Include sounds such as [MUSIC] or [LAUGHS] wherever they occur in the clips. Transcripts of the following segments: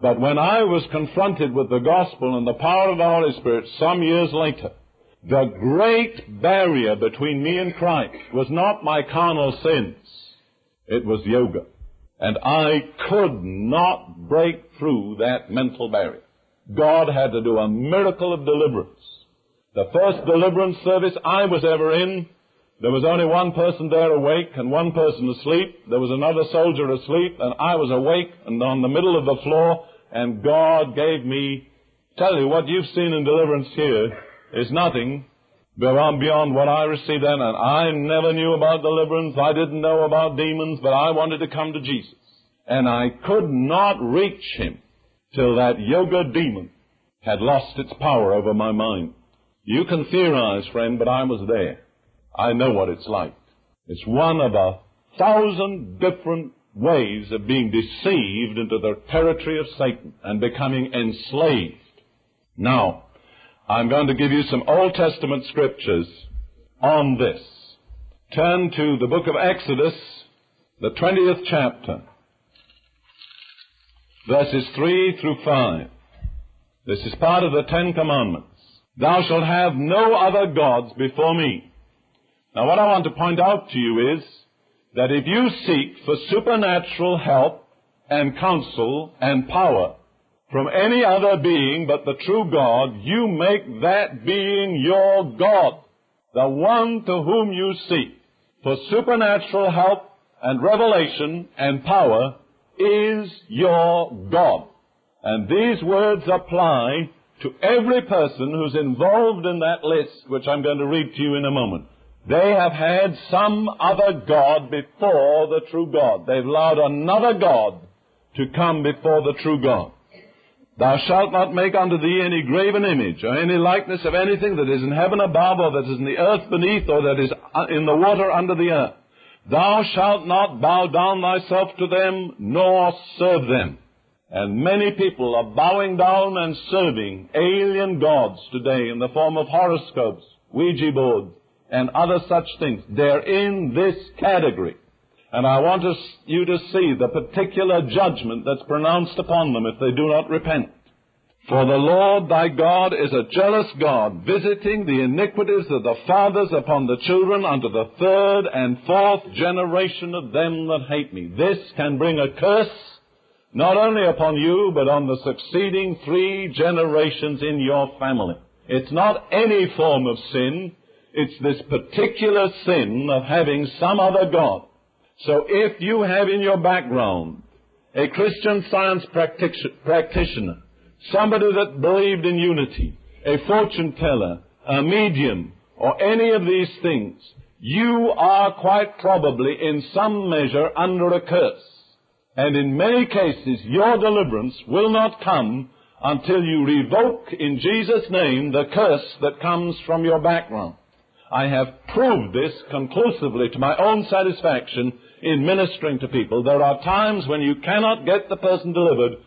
But when I was confronted with the gospel and the power of the Holy Spirit some years later, the great barrier between me and Christ was not my carnal sins. It was yoga. And I could not break through that mental barrier. God had to do a miracle of deliverance. The first deliverance service I was ever in, there was only one person there awake and one person asleep. There was another soldier asleep and I was awake and on the middle of the floor and God gave me, tell you what you've seen in deliverance here is nothing beyond, beyond what I received then and I never knew about deliverance. I didn't know about demons, but I wanted to come to Jesus. And I could not reach Him till that yoga demon had lost its power over my mind. You can theorize, friend, but I was there. I know what it's like. It's one of a thousand different ways of being deceived into the territory of Satan and becoming enslaved. Now, I'm going to give you some Old Testament scriptures on this. Turn to the book of Exodus, the 20th chapter, verses 3 through 5. This is part of the Ten Commandments. Thou shalt have no other gods before me. Now what I want to point out to you is that if you seek for supernatural help and counsel and power from any other being but the true God, you make that being your God, the one to whom you seek for supernatural help and revelation and power is your God. And these words apply to every person who's involved in that list, which I'm going to read to you in a moment. They have had some other God before the true God. They've allowed another God to come before the true God. Thou shalt not make unto thee any graven image, or any likeness of anything that is in heaven above, or that is in the earth beneath, or that is uh, in the water under the earth. Thou shalt not bow down thyself to them, nor serve them. And many people are bowing down and serving alien gods today in the form of horoscopes, Ouija boards, and other such things. They're in this category. And I want you to see the particular judgment that's pronounced upon them if they do not repent. For the Lord thy God is a jealous God, visiting the iniquities of the fathers upon the children unto the third and fourth generation of them that hate me. This can bring a curse not only upon you, but on the succeeding three generations in your family. It's not any form of sin. It's this particular sin of having some other God. So if you have in your background a Christian science practitioner, somebody that believed in unity, a fortune teller, a medium, or any of these things, you are quite probably in some measure under a curse. And in many cases, your deliverance will not come until you revoke in Jesus' name the curse that comes from your background. I have proved this conclusively to my own satisfaction in ministering to people. There are times when you cannot get the person delivered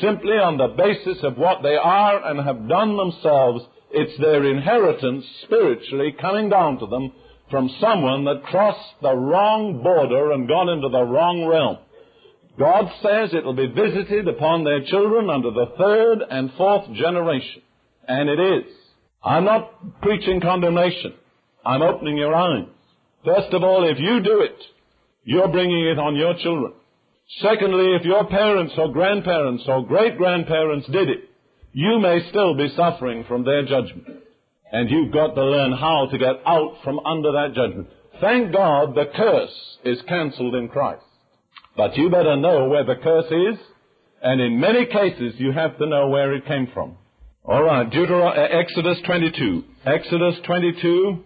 simply on the basis of what they are and have done themselves. It's their inheritance spiritually coming down to them from someone that crossed the wrong border and got into the wrong realm. God says it will be visited upon their children under the third and fourth generation. And it is. I'm not preaching condemnation. I'm opening your eyes. First of all, if you do it, you're bringing it on your children. Secondly, if your parents or grandparents or great grandparents did it, you may still be suffering from their judgment. And you've got to learn how to get out from under that judgment. Thank God the curse is cancelled in Christ. But you better know where the curse is, and in many cases you have to know where it came from. All right, Deuteron- uh, Exodus 22. Exodus 22,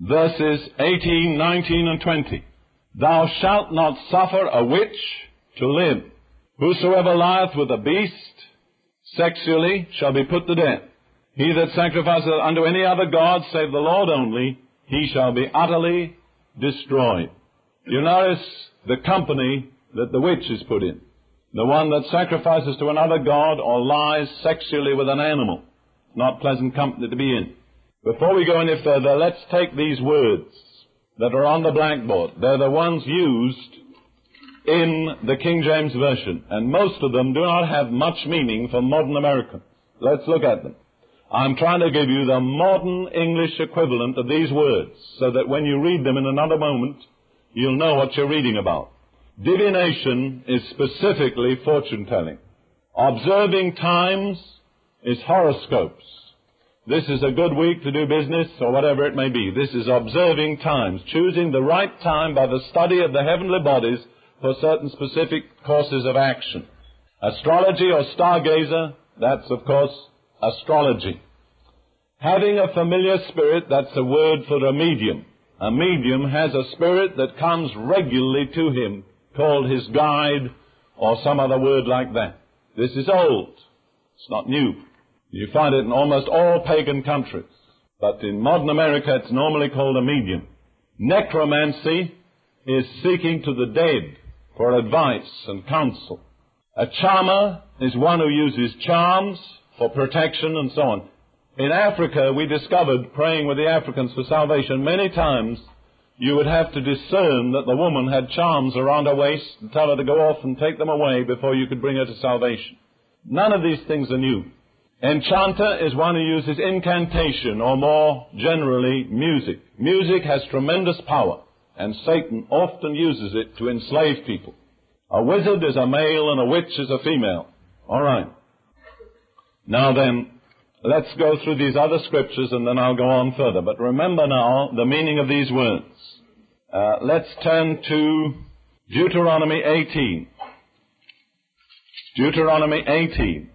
verses 18, 19, and 20. Thou shalt not suffer a witch to live. Whosoever lieth with a beast sexually shall be put to death. He that sacrificeth unto any other god save the Lord only, he shall be utterly destroyed. You notice the company that the witch is put in. The one that sacrifices to another god or lies sexually with an animal. Not pleasant company to be in. Before we go any further, let's take these words that are on the blackboard. They're the ones used in the King James Version, and most of them do not have much meaning for modern Americans. Let's look at them. I'm trying to give you the modern English equivalent of these words, so that when you read them in another moment, you'll know what you're reading about. Divination is specifically fortune telling. Observing times is horoscopes. This is a good week to do business or whatever it may be. This is observing times, choosing the right time by the study of the heavenly bodies for certain specific courses of action. Astrology or stargazer, that's of course astrology. Having a familiar spirit, that's a word for a medium. A medium has a spirit that comes regularly to him, called his guide, or some other word like that. This is old. It's not new. You find it in almost all pagan countries. But in modern America, it's normally called a medium. Necromancy is seeking to the dead for advice and counsel. A charmer is one who uses charms for protection and so on. In Africa, we discovered, praying with the Africans for salvation, many times you would have to discern that the woman had charms around her waist and tell her to go off and take them away before you could bring her to salvation. None of these things are new. Enchanter is one who uses incantation or more generally music. Music has tremendous power and Satan often uses it to enslave people. A wizard is a male and a witch is a female. All right. Now then, let's go through these other scriptures and then I'll go on further. But remember now the meaning of these words. Uh, let's turn to Deuteronomy 18. Deuteronomy 18.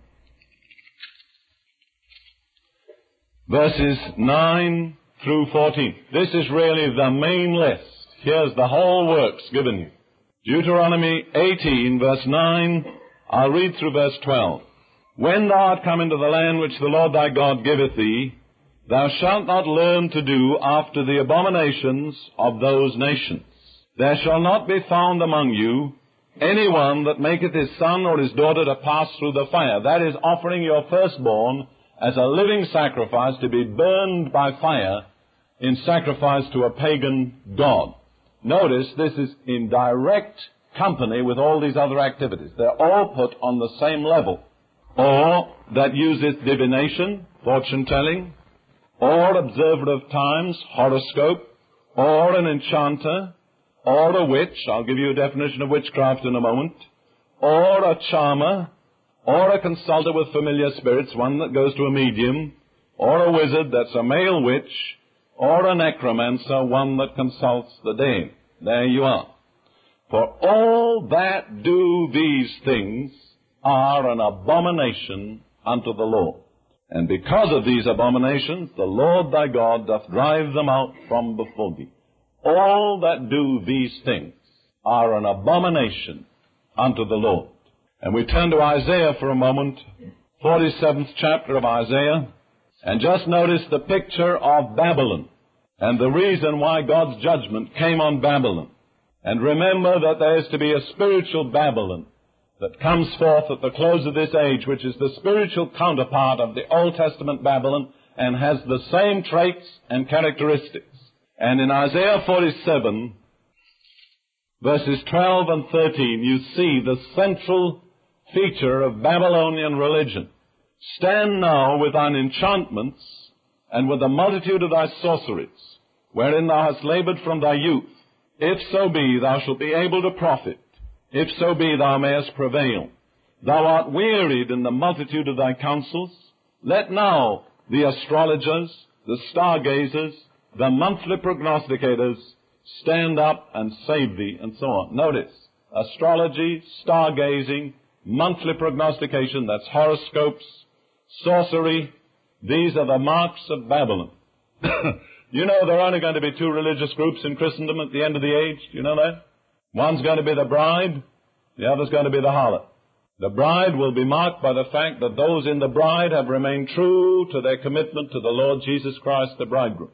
Verses 9 through 14. This is really the main list. Here's the whole works given you. Deuteronomy 18 verse 9, I'll read through verse 12. When thou art come into the land which the Lord thy God giveth thee, thou shalt not learn to do after the abominations of those nations. There shall not be found among you any one that maketh his son or his daughter to pass through the fire. That is offering your firstborn as a living sacrifice to be burned by fire in sacrifice to a pagan god. Notice this is in direct company with all these other activities. They're all put on the same level. Or that uses divination, fortune telling, or observer of times, horoscope, or an enchanter, or a witch, I'll give you a definition of witchcraft in a moment, or a charmer, or a consulter with familiar spirits, one that goes to a medium, or a wizard, that's a male witch, or a necromancer, one that consults the dead. There you are. For all that do these things are an abomination unto the Lord. And because of these abominations, the Lord thy God doth drive them out from before thee. All that do these things are an abomination unto the Lord. And we turn to Isaiah for a moment, 47th chapter of Isaiah, and just notice the picture of Babylon and the reason why God's judgment came on Babylon. And remember that there is to be a spiritual Babylon that comes forth at the close of this age, which is the spiritual counterpart of the Old Testament Babylon and has the same traits and characteristics. And in Isaiah 47, verses 12 and 13, you see the central feature of Babylonian religion. Stand now with thine enchantments and with the multitude of thy sorceries, wherein thou hast labored from thy youth, if so be thou shalt be able to profit, if so be thou mayest prevail. Thou art wearied in the multitude of thy counsels. Let now the astrologers, the stargazers, the monthly prognosticators stand up and save thee, and so on. Notice, astrology, stargazing, monthly prognostication, that's horoscopes, sorcery, these are the marks of Babylon. [COUGHS] you know there are only going to be two religious groups in Christendom at the end of the age. Do you know that? One's going to be the bride, the other's going to be the harlot. The bride will be marked by the fact that those in the bride have remained true to their commitment to the Lord Jesus Christ, the bridegroom.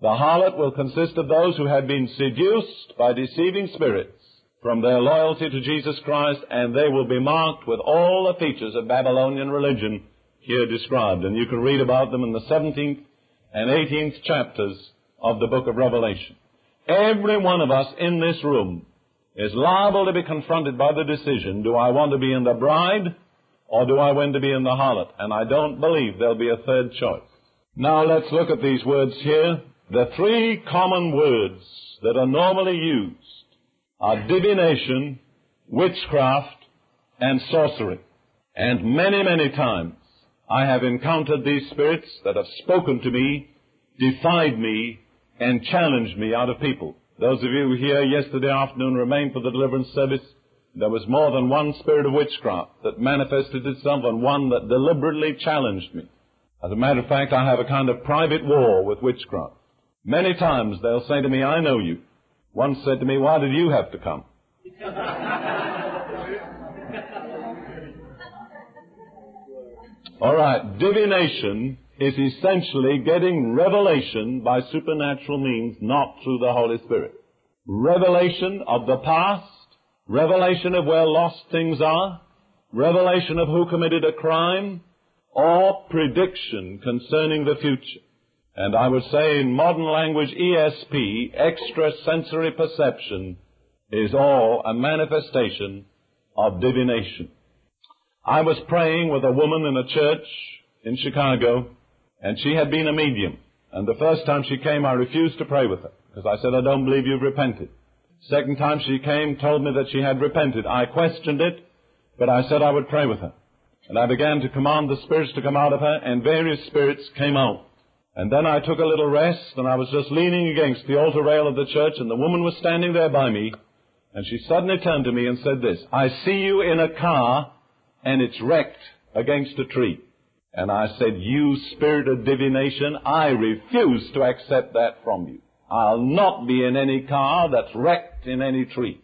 The harlot will consist of those who have been seduced by deceiving spirits from their loyalty to Jesus Christ, and they will be marked with all the features of Babylonian religion here described. And you can read about them in the 17th and 18th chapters of the book of Revelation. Every one of us in this room is liable to be confronted by the decision, do I want to be in the bride or do I want to be in the harlot? And I don't believe there'll be a third choice. Now let's look at these words here. The three common words that are normally used are divination, witchcraft, and sorcery. And many, many times I have encountered these spirits that have spoken to me, defied me, and challenged me out of people. Those of you here yesterday afternoon remained for the deliverance service. There was more than one spirit of witchcraft that manifested itself and one that deliberately challenged me. As a matter of fact, I have a kind of private war with witchcraft. Many times they'll say to me, I know you. One said to me, why did you have to come? All right, divination is essentially getting revelation by supernatural means, not through the Holy Spirit. Revelation of the past, revelation of where lost things are, revelation of who committed a crime, or prediction concerning the future. And I would say in modern language, ESP, extrasensory perception, is all a manifestation of divination. I was praying with a woman in a church in Chicago, and she had been a medium. And the first time she came, I refused to pray with her, because I said, I don't believe you've repented. Second time she came, told me that she had repented. I questioned it, but I said I would pray with her. And I began to command the spirits to come out of her, and various spirits came out. And then I took a little rest, and I was just leaning against the altar rail of the church, and the woman was standing there by me, and she suddenly turned to me and said this, I see you in a car, and it's wrecked against a tree. And I said, you spirit of divination, I refuse to accept that from you. I'll not be in any car that's wrecked in any tree.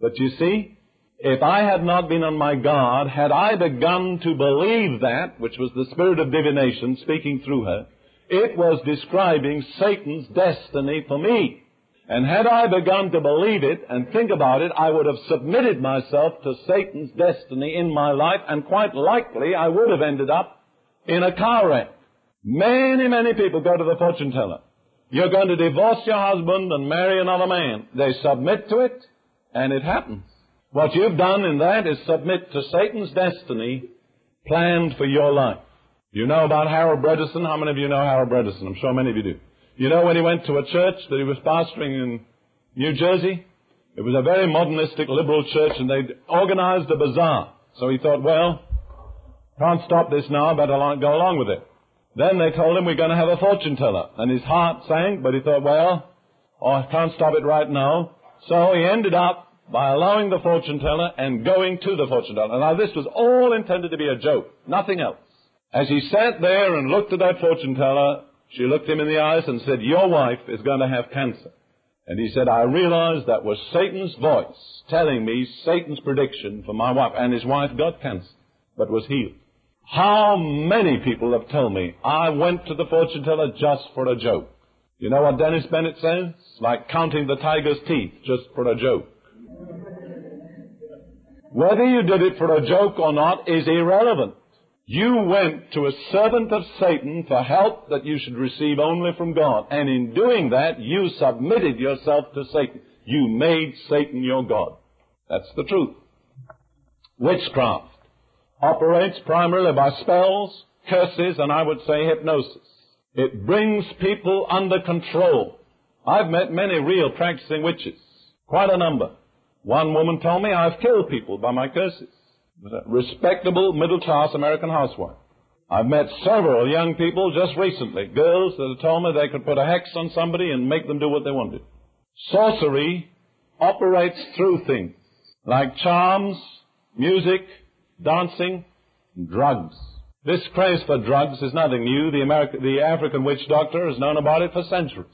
But you see, if I had not been on my guard, had I begun to believe that, which was the spirit of divination speaking through her, it was describing Satan's destiny for me. And had I begun to believe it and think about it, I would have submitted myself to Satan's destiny in my life, and quite likely I would have ended up in a car wreck. Many, many people go to the fortune teller. You're going to divorce your husband and marry another man. They submit to it, and it happens. What you've done in that is submit to Satan's destiny planned for your life. You know about Harold Bredesen? How many of you know Harold Bredesen? I'm sure many of you do. You know when he went to a church that he was pastoring in New Jersey? It was a very modernistic liberal church and they'd organized a bazaar. So he thought, well, can't stop this now, better go along with it. Then they told him we're going to have a fortune teller. And his heart sank, but he thought, well, oh, I can't stop it right now. So he ended up by allowing the fortune teller and going to the fortune teller. Now this was all intended to be a joke, nothing else. As he sat there and looked at that fortune teller, she looked him in the eyes and said, your wife is going to have cancer. And he said, I realized that was Satan's voice telling me Satan's prediction for my wife. And his wife got cancer, but was healed. How many people have told me, I went to the fortune teller just for a joke. You know what Dennis Bennett says? Like counting the tiger's teeth just for a joke. Whether you did it for a joke or not is irrelevant. You went to a servant of Satan for help that you should receive only from God. And in doing that, you submitted yourself to Satan. You made Satan your God. That's the truth. Witchcraft operates primarily by spells, curses, and I would say hypnosis. It brings people under control. I've met many real practicing witches, quite a number. One woman told me I've killed people by my curses. A respectable middle class American housewife. I've met several young people just recently, girls that have told me they could put a hex on somebody and make them do what they wanted. Sorcery operates through things like charms, music, dancing, drugs. This craze for drugs is nothing new. The, American, the African witch doctor has known about it for centuries.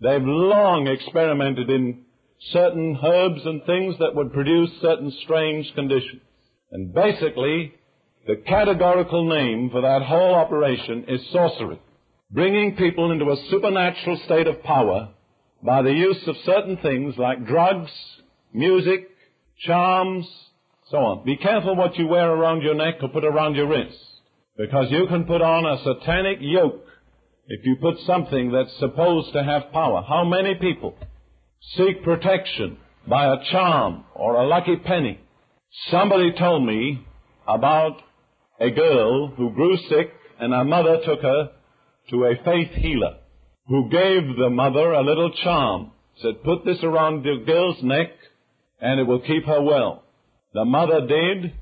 They've long experimented in certain herbs and things that would produce certain strange conditions. And basically, the categorical name for that whole operation is sorcery. Bringing people into a supernatural state of power by the use of certain things like drugs, music, charms, so on. Be careful what you wear around your neck or put around your wrist, because you can put on a satanic yoke if you put something that's supposed to have power. How many people seek protection by a charm or a lucky penny. Somebody told me about a girl who grew sick and her mother took her to a faith healer who gave the mother a little charm. Said, put this around the girl's neck and it will keep her well. The mother did.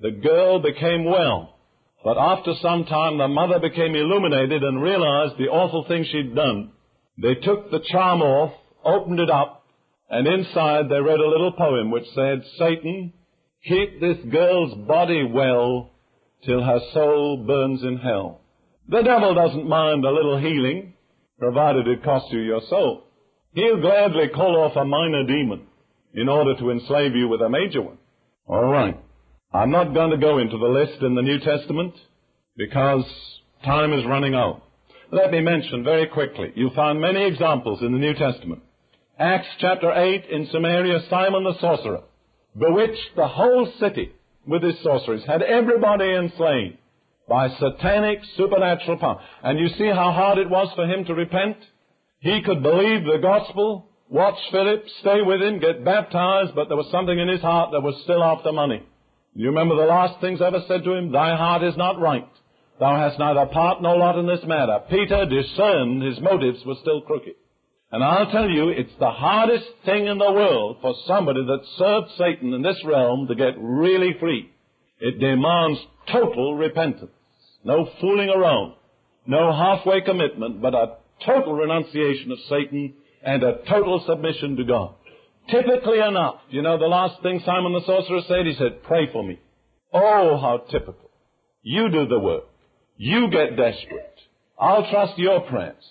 The girl became well. But after some time, the mother became illuminated and realized the awful thing she'd done. They took the charm off, opened it up, and inside they read a little poem which said, Satan, keep this girl's body well till her soul burns in hell. The devil doesn't mind a little healing, provided it costs you your soul. He'll gladly call off a minor demon in order to enslave you with a major one. All right. I'm not going to go into the list in the New Testament because time is running out. Let me mention very quickly. You find many examples in the New Testament. Acts chapter 8 in Samaria, Simon the sorcerer bewitched the whole city with his sorceries, had everybody enslaved by satanic supernatural power. And you see how hard it was for him to repent? He could believe the gospel, watch Philip, stay with him, get baptized, but there was something in his heart that was still after money. You remember the last things ever said to him? Thy heart is not right. Thou hast neither part nor lot in this matter. Peter discerned his motives were still crooked. And I'll tell you, it's the hardest thing in the world for somebody that served Satan in this realm to get really free. It demands total repentance. No fooling around. No halfway commitment, but a total renunciation of Satan and a total submission to God. Typically enough, you know the last thing Simon the sorcerer said? He said, pray for me. Oh, how typical. You do the work. You get desperate. I'll trust your prayers.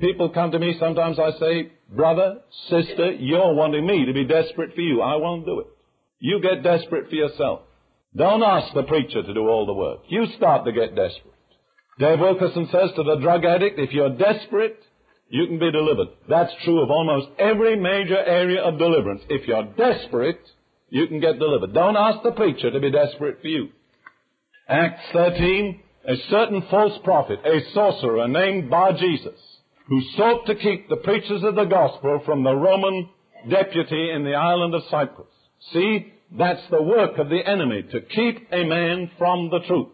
People come to me, sometimes I say, brother, sister, you're wanting me to be desperate for you. I won't do it. You get desperate for yourself. Don't ask the preacher to do all the work. You start to get desperate. Dave Wilkerson says to the drug addict, if you're desperate, you can be delivered. That's true of almost every major area of deliverance. If you're desperate, you can get delivered. Don't ask the preacher to be desperate for you. Acts 13, a certain false prophet, a sorcerer named Bar Jesus, who sought to keep the preachers of the gospel from the Roman deputy in the island of Cyprus. See, that's the work of the enemy, to keep a man from the truth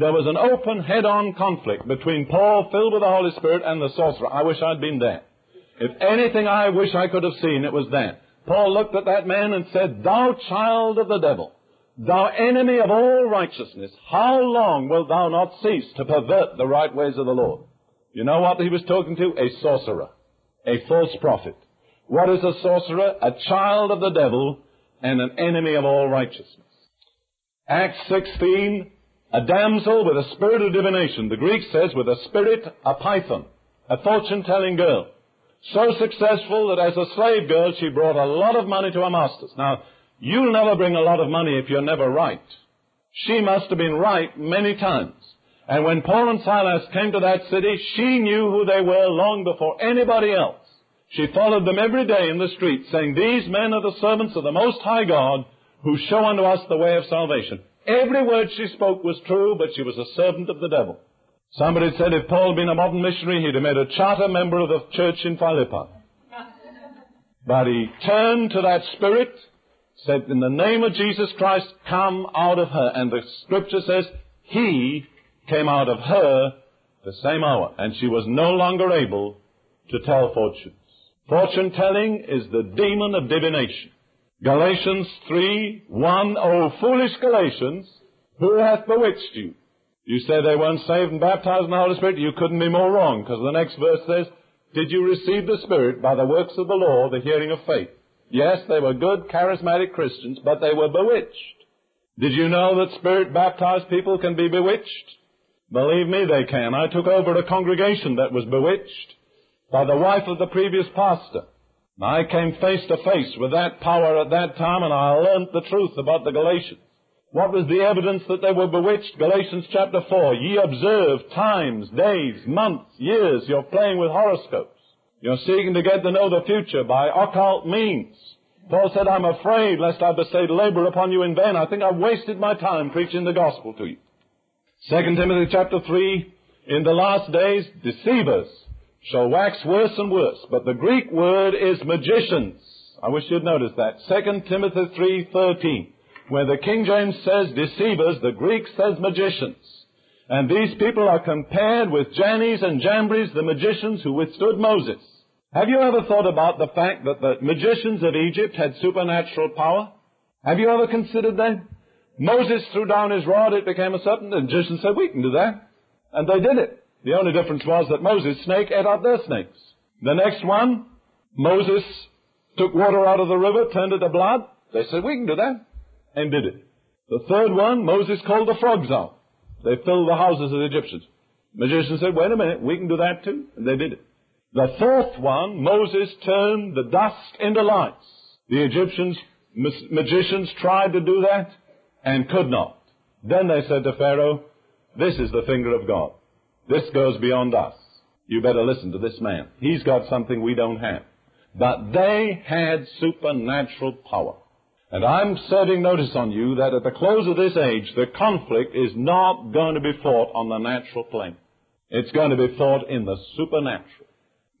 there was an open head-on conflict between Paul, filled with the Holy Spirit, and the sorcerer. I wish I'd been there. If anything I wish I could have seen, it was that. Paul looked at that man and said, Thou child of the devil, thou enemy of all righteousness, how long wilt thou not cease to pervert the right ways of the Lord? You know what he was talking to? A sorcerer. A false prophet. What is a sorcerer? A child of the devil and an enemy of all righteousness. Acts 16, a damsel with a spirit of divination. The Greek says with a spirit, a python, a fortune-telling girl. So successful that as a slave girl she brought a lot of money to her masters. Now, you'll never bring a lot of money if you're never right. She must have been right many times. And when Paul and Silas came to that city, she knew who they were long before anybody else. She followed them every day in the street, saying, These men are the servants of the Most High God, who show unto us the way of salvation. Every word she spoke was true, but she was a servant of the devil. Somebody said if Paul had been a modern missionary, he'd have made a charter member of the church in Philippi. But he turned to that spirit, said, in the name of Jesus Christ, come out of her. And the scripture says, he came out of her the same hour, and she was no longer able to tell fortunes. Fortune telling is the demon of divination. Galatians 3, 1, O foolish Galatians, who hath bewitched you? You say they weren't saved and baptized in the Holy Spirit. You couldn't be more wrong, because the next verse says, Did you receive the Spirit by the works of the law, the hearing of faith? Yes, they were good, charismatic Christians, but they were bewitched. Did you know that Spirit baptized people can be bewitched? Believe me, they can. I took over a congregation that was bewitched by the wife of the previous pastor. I came face to face with that power at that time and I learnt the truth about the Galatians. What was the evidence that they were bewitched? Galatians chapter 4. Ye observe times, days, months, years. You're playing with horoscopes. You're seeking to get to know the future by occult means. Paul said, I'm afraid lest I bestowed labor upon you in vain. I think I've wasted my time preaching the gospel to you. 2 Timothy chapter 3. In the last days, deceivers shall wax worse and worse. But the Greek word is magicians. I wish you'd notice that. 2 Timothy 3.13, where the King James says deceivers, the Greek says magicians. And these people are compared with Jannes and Jambres, the magicians who withstood Moses. Have you ever thought about the fact that the magicians of Egypt had supernatural power? Have you ever considered that? Moses threw down his rod, it became a serpent, and the magicians said, we can do that. And they did it. The only difference was that Moses' snake ate up their snakes. The next one, Moses took water out of the river, turned it to blood. They said, we can do that. And did it. The third one, Moses called the frogs out. They filled the houses of the Egyptians. Magicians said, wait a minute, we can do that too. And they did it. The fourth one, Moses turned the dust into lights. The Egyptians, magicians tried to do that and could not. Then they said to Pharaoh, this is the finger of God. This goes beyond us. You better listen to this man. He's got something we don't have. But they had supernatural power. And I'm setting notice on you that at the close of this age, the conflict is not going to be fought on the natural plane. It's going to be fought in the supernatural.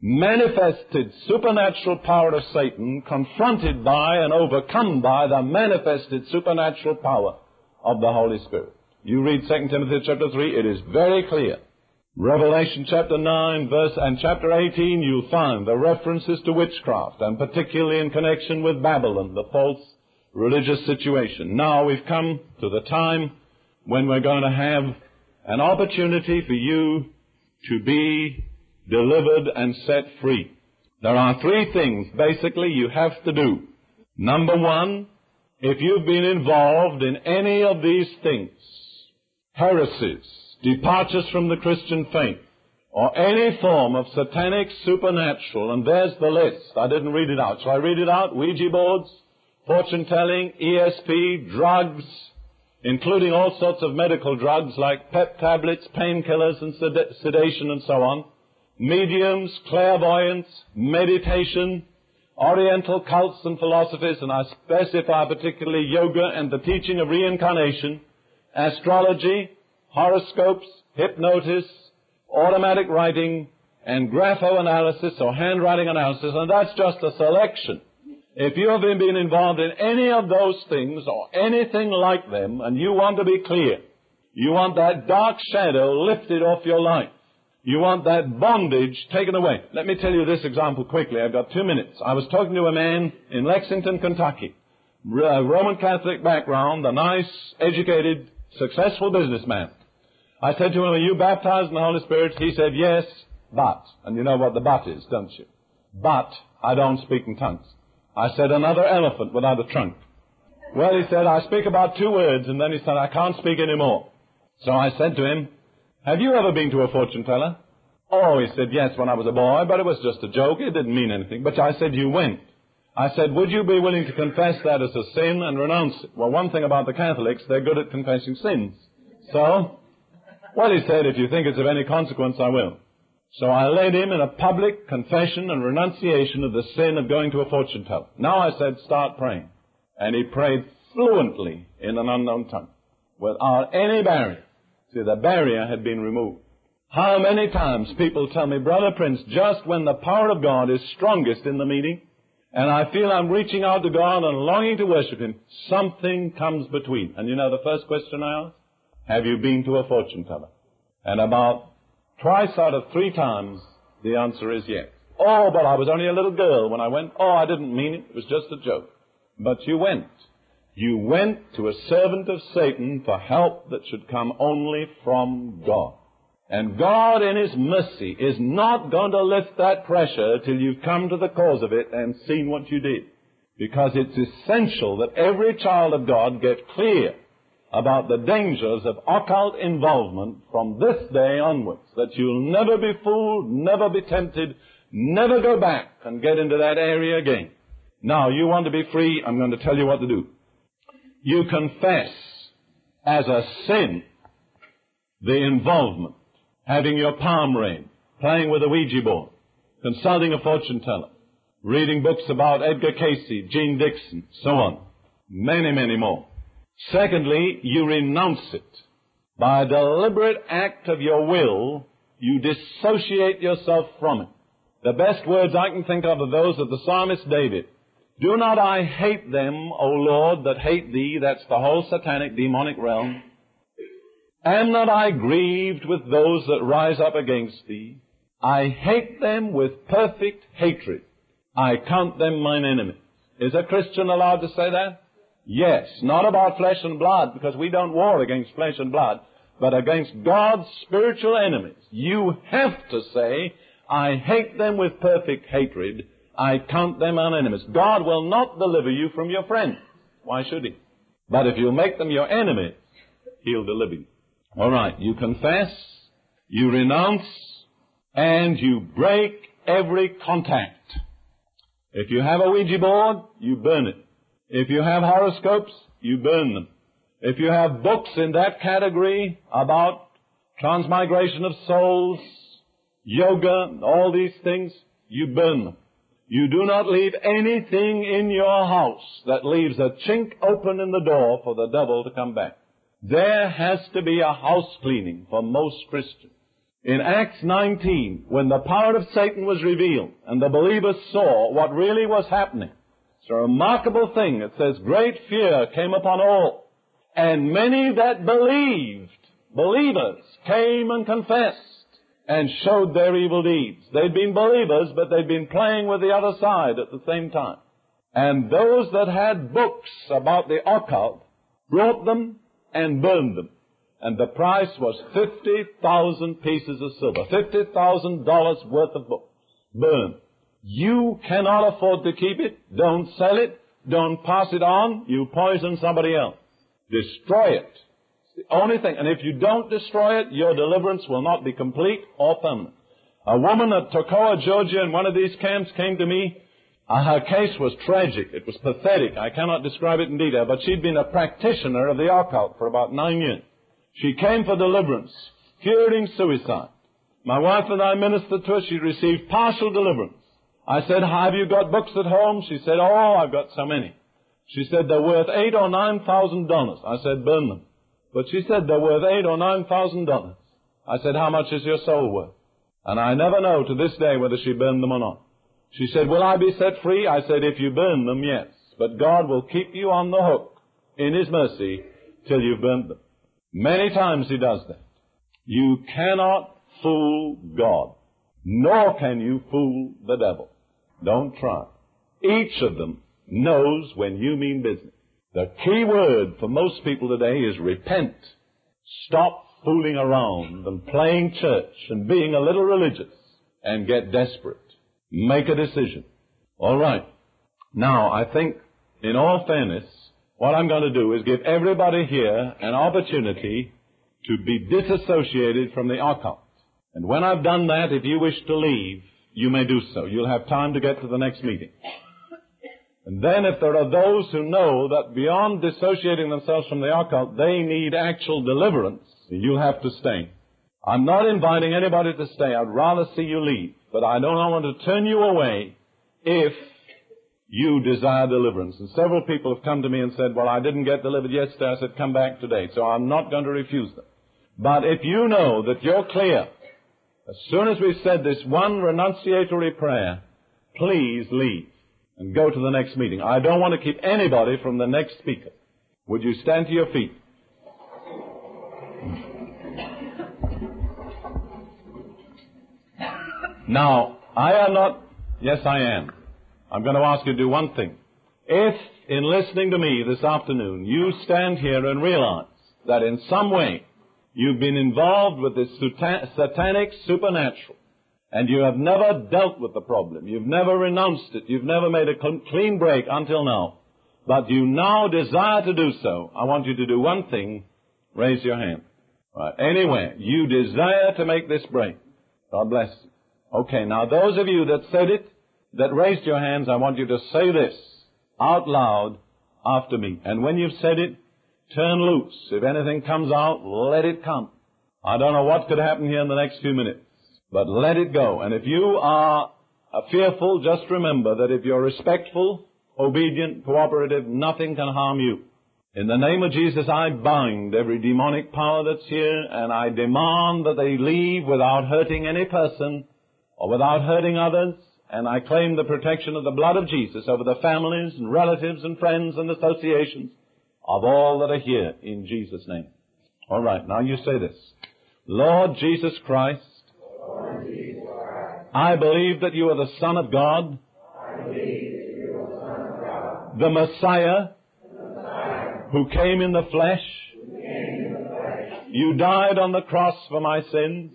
Manifested supernatural power of Satan confronted by and overcome by the manifested supernatural power of the Holy Spirit. You read 2 Timothy chapter 3, it is very clear. Revelation chapter 9 verse and chapter 18 you'll find the references to witchcraft and particularly in connection with Babylon, the false religious situation. Now we've come to the time when we're going to have an opportunity for you to be delivered and set free. There are three things basically you have to do. Number one, if you've been involved in any of these things, heresies, departures from the Christian faith, or any form of satanic supernatural, and there's the list. I didn't read it out. Shall I read it out? Ouija boards, fortune telling, ESP, drugs, including all sorts of medical drugs like pep tablets, painkillers, and sedation and so on, mediums, clairvoyance, meditation, oriental cults and philosophies, and I specify particularly yoga and the teaching of reincarnation, astrology, horoscopes, hypnosis, automatic writing, and graphoanalysis or handwriting analysis, and that's just a selection. If you have been involved in any of those things or anything like them, and you want to be clear, you want that dark shadow lifted off your life, you want that bondage taken away. Let me tell you this example quickly. I've got two minutes. I was talking to a man in Lexington, Kentucky, a uh, Roman Catholic background, a nice, educated, successful businessman. I said to him, are you baptized in the Holy Spirit? He said, yes, but. And you know what the but is, don't you? But I don't speak in tongues. I said, another elephant without a trunk. Well, he said, I speak about two words, and then he said, I can't speak anymore. So I said to him, have you ever been to a fortune teller? Oh, he said, yes, when I was a boy, but it was just a joke. It didn't mean anything. But I said, you went. I said, would you be willing to confess that as a sin and renounce it? Well, one thing about the Catholics, they're good at confessing sins. So, well, he said, if you think it's of any consequence, I will. So I led him in a public confession and renunciation of the sin of going to a fortune teller. Now I said, start praying. And he prayed fluently in an unknown tongue without any barrier. See, the barrier had been removed. How many times people tell me, Brother Prince, just when the power of God is strongest in the meeting, and I feel I'm reaching out to God and longing to worship Him, something comes between. And you know the first question I ask? Have you been to a fortune teller? And about twice out of three times, the answer is yes. Oh, but I was only a little girl when I went. Oh, I didn't mean it. It was just a joke. But you went. You went to a servant of Satan for help that should come only from God. And God in His mercy is not going to lift that pressure till you've come to the cause of it and seen what you did. Because it's essential that every child of God get clear about the dangers of occult involvement from this day onwards. That you'll never be fooled, never be tempted, never go back and get into that area again. Now, you want to be free, I'm going to tell you what to do you confess as a sin the involvement, having your palm read, playing with a Ouija board, consulting a fortune teller, reading books about Edgar Cayce, Jeane Dixon, so on. Many, many more. Secondly, you renounce it. By a deliberate act of your will, you dissociate yourself from it. The best words I can think of are those of the psalmist David. Do not I hate them, O Lord, that hate thee? That's the whole satanic demonic realm. Am not I grieved with those that rise up against thee? I hate them with perfect hatred. I count them mine enemies. Is a Christian allowed to say that? Yes. Not about flesh and blood, because we don't war against flesh and blood, but against God's spiritual enemies. You have to say, I hate them with perfect hatred. I count them mine enemies. God will not deliver you from your friends. Why should He? But if you make them your enemies, He'll deliver you. All right. You confess, you renounce, and you break every contact. If you have a Ouija board, you burn it. If you have horoscopes, you burn them. If you have books in that category about transmigration of souls, yoga, all these things, you burn them. You do not leave anything in your house that leaves a chink open in the door for the devil to come back. There has to be a house cleaning for most Christians. In Acts 19, when the power of Satan was revealed and the believers saw what really was happening, it's a remarkable thing. It says, great fear came upon all, and many that believed, believers, came and confessed and showed their evil deeds. They'd been believers, but they'd been playing with the other side at the same time. And those that had books about the occult brought them and burned them and the price was 50,000 pieces of silver, $50,000 worth of books, burned. You cannot afford to keep it. Don't sell it. Don't pass it on. You poison somebody else. Destroy it. The only thing. And if you don't destroy it, your deliverance will not be complete or permanent. A woman at Toccoa, Georgia, in one of these camps came to me. Uh, her case was tragic. It was pathetic. I cannot describe it in detail, but she'd been a practitioner of the occult for about nine years. She came for deliverance, fearing suicide. My wife and I ministered to her. She received partial deliverance. I said, have you got books at home? She said, oh, I've got so many. She said, they're worth eight or nine thousand dollars. I said, burn them. But she said, they're worth eight or nine thousand dollars. I said, how much is your soul worth? And I never know to this day whether she burned them or not. She said, will I be set free? I said, if you burn them, yes. But God will keep you on the hook in His mercy till you've burned them. Many times he does that. You cannot fool God, nor can you fool the devil. Don't try. Each of them knows when you mean business. The key word for most people today is repent. Stop fooling around and playing church and being a little religious and get desperate. Make a decision. All right. Now, I think, in all fairness, what I'm going to do is give everybody here an opportunity to be disassociated from the occult. And when I've done that, if you wish to leave, you may do so. You'll have time to get to the next meeting. And then if there are those who know that beyond dissociating themselves from the occult, they need actual deliverance, you'll have to stay. I'm not inviting anybody to stay. I'd rather see you leave. But I don't want to turn you away if you desire deliverance. And several people have come to me and said, well, I didn't get delivered yesterday. I said, come back today. So I'm not going to refuse them. But if you know that you're clear, as soon as we've said this one renunciatory prayer, please leave and go to the next meeting. I don't want to keep anybody from the next speaker. Would you stand to your feet? Now, I am not, yes I am. I'm going to ask you to do one thing. If, in listening to me this afternoon, you stand here and realize that in some way you've been involved with this satanic supernatural, and you have never dealt with the problem, you've never renounced it, you've never made a clean break until now, but you now desire to do so, I want you to do one thing, raise your hand. Right. Anyway, you desire to make this break. God bless you. Okay, now those of you that said it, that raised your hands, I want you to say this out loud after me. And when you've said it, turn loose. If anything comes out, let it come. I don't know what could happen here in the next few minutes, but let it go. And if you are fearful, just remember that if you're respectful, obedient, cooperative, nothing can harm you. In the name of Jesus, I bind every demonic power that's here, and I demand that they leave without hurting any person or without hurting others, And I claim the protection of the blood of Jesus over the families and relatives and friends and associations of all that are here in Jesus' name. All right, now you say this. Lord Jesus Christ, I believe that you are the Son of God, the Messiah, who came in the flesh. You died on the cross for my sins.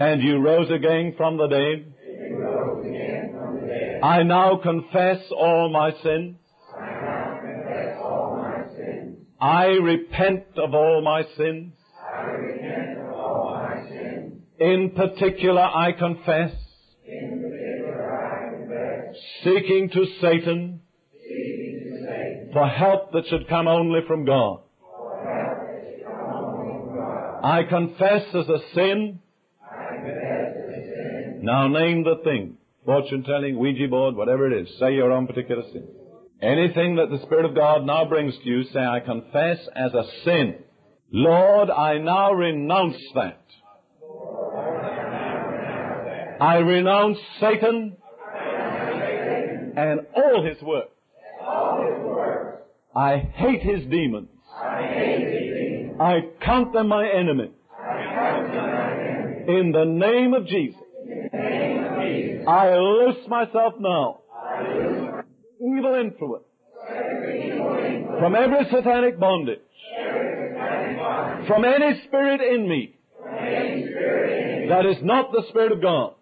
And you rose again from the dead. I now confess all my sins. I repent of all my sins. In particular, I confess seeking to Satan for help that should come only from God. I confess as a sin. Now name the thing. Fortune telling, Ouija board, whatever it is. Say your own particular sin. Anything that the Spirit of God now brings to you, say, I confess as a sin. Lord, I now renounce that. I renounce Satan and all his works. I hate his demons. I count them my enemy. In the name of Jesus. I loose myself now. Evil influence. From every satanic bondage. From any spirit in me. That is not the Spirit of God.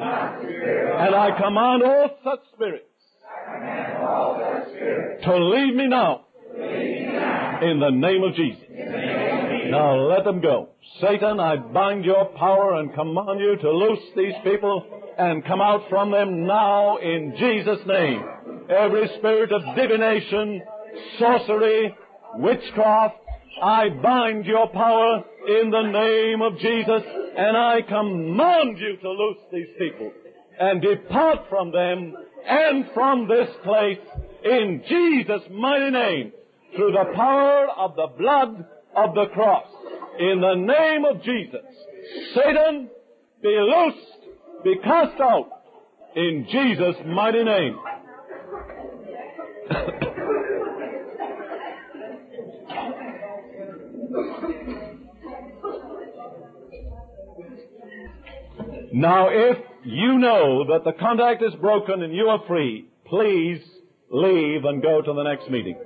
And I command all such spirits to leave me now. In the name of Jesus. Now let them go. Satan, I bind your power and command you to loose these people and come out from them now in Jesus' name. Every spirit of divination, sorcery, witchcraft, I bind your power in the name of Jesus and I command you to loose these people and depart from them and from this place in Jesus' mighty name through the power of the blood of the cross. In the name of Jesus, Satan, be loosed, be cast out in Jesus' mighty name. [LAUGHS] now, if you know that the contact is broken and you are free, please leave and go to the next meeting.